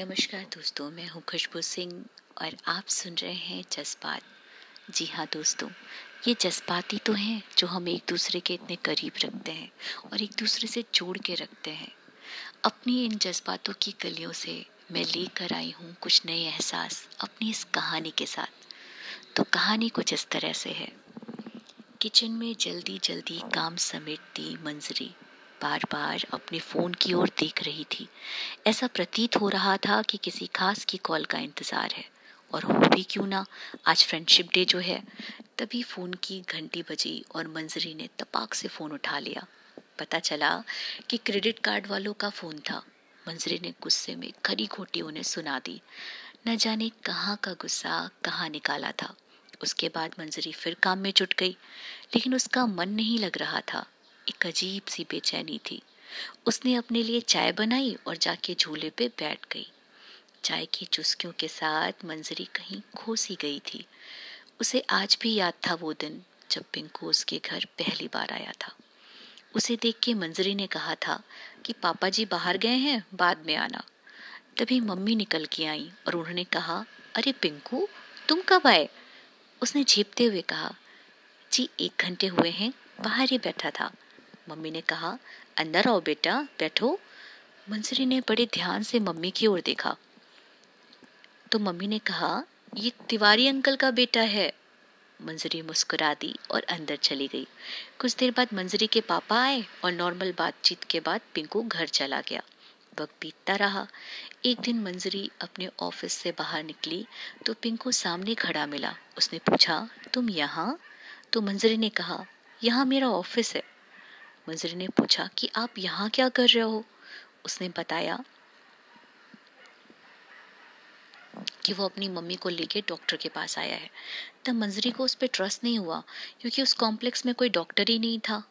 नमस्कार दोस्तों, मैं हूँ खुशबू सिंह और आप सुन रहे हैं जज्बात। जी हाँ दोस्तों, ये जज्बाती तो हैं जो हम एक दूसरे के इतने करीब रखते हैं और एक दूसरे से जोड़ के रखते हैं। अपनी इन जज्बातों की गलियों से मैं लेकर आई हूँ कुछ नए एहसास अपनी इस कहानी के साथ। तो कहानी कुछ इस तरह से है। किचन में जल्दी जल्दी काम समेटती मंजरी। बार बार अपने फ़ोन की ओर देख रही थी। ऐसा प्रतीत हो रहा था कि किसी खास की कॉल का इंतज़ार है। और हो भी क्यों ना? आज फ्रेंडशिप डे जो है, तभी फ़ोन की घंटी बजी और मंजरी ने तपाक से फ़ोन उठा लिया। पता चला कि क्रेडिट कार्ड वालों का फ़ोन था। मंजरी ने गुस्से में खरी खोटी उन्हें सुना दी। न जाने कहाँ का गुस्सा, कहाँ निकाला था। उसके बाद मंजरी फिर काम में जुट गई, लेकिन उसका मन नहीं लग रहा था। एक अजीब सी बेचैनी थी। उसने अपने लिए चाय बनाई और जाके झूले पे बैठ गई। चाय की चुस्कियों के साथ मंजरी कहीं खो सी गई थी। उसे आज भी याद था वो दिन जब पिंकू उसके घर पहली बार आया था। उसे देख के मंजरी ने कहा था कि पापा जी बाहर गए हैं, बाद में आना। तभी मम्मी निकल के आई और उन्होंने कहा, अरे पिंकू, तुम कब आए? उसने झेपते हुए कहा, जी, एक घंटे हुए हैं, बाहर ही बैठा था। मम्मी ने कहा, अंदर आओ बेटा, बैठो। मंजरी ने बड़े ध्यान से मम्मी की ओर देखा। तो मम्मी ने कहा, ये तिवारी अंकल का बेटा है। मंजरी मुस्कुरा दी और अंदर चली गई। कुछ देर बाद मंजरी के पापा आए और नॉर्मल बातचीत के बाद पिंकू घर चला गया। वक्त बीतता रहा। एक दिन मंजरी अपने ऑफ़िस से बाहर निकली तो पिंकू सामने खड़ा मिला। उसने पूछा, तुम यहाँ? तो मंजरी ने कहा, यहाँ मेरा ऑफ़िस है। मंजरी ने पूछा कि आप यहाँ क्या कर रहे हो? उसने बताया कि वो अपनी मम्मी को लेके डॉक्टर के पास आया है। तब मंजरी को उस पर ट्रस्ट नहीं हुआ, क्योंकि उस कॉम्प्लेक्स में कोई डॉक्टर ही नहीं था।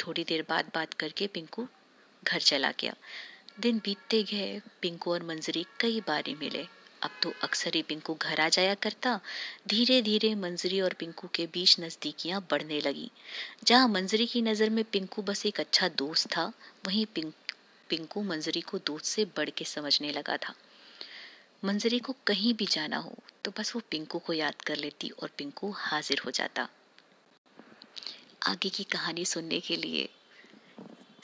थोड़ी देर बाद बात करके पिंकू घर चला गया। दिन बीतते गए, पिंकू और मंजरी कई बार मिले। अब तो अक्सर ही पिंकू घर आ जाया करता। धीरे धीरे मंजरी और पिंकू के बीच नजदीकियाँ बढ़ने लगी। जहाँ मंजरी की नज़र में पिंकू बस एक अच्छा दोस्त था वहीं पिंक, मंजरी को दोस्त से बढ़ के समझने लगा था। मंजरी को कहीं भी जाना हो तो बस वो पिंकू को याद कर लेती और पिंकू हाजिर हो जाता। आगे की कहानी सुनने के लिए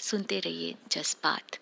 सुनते रहिए जज्बात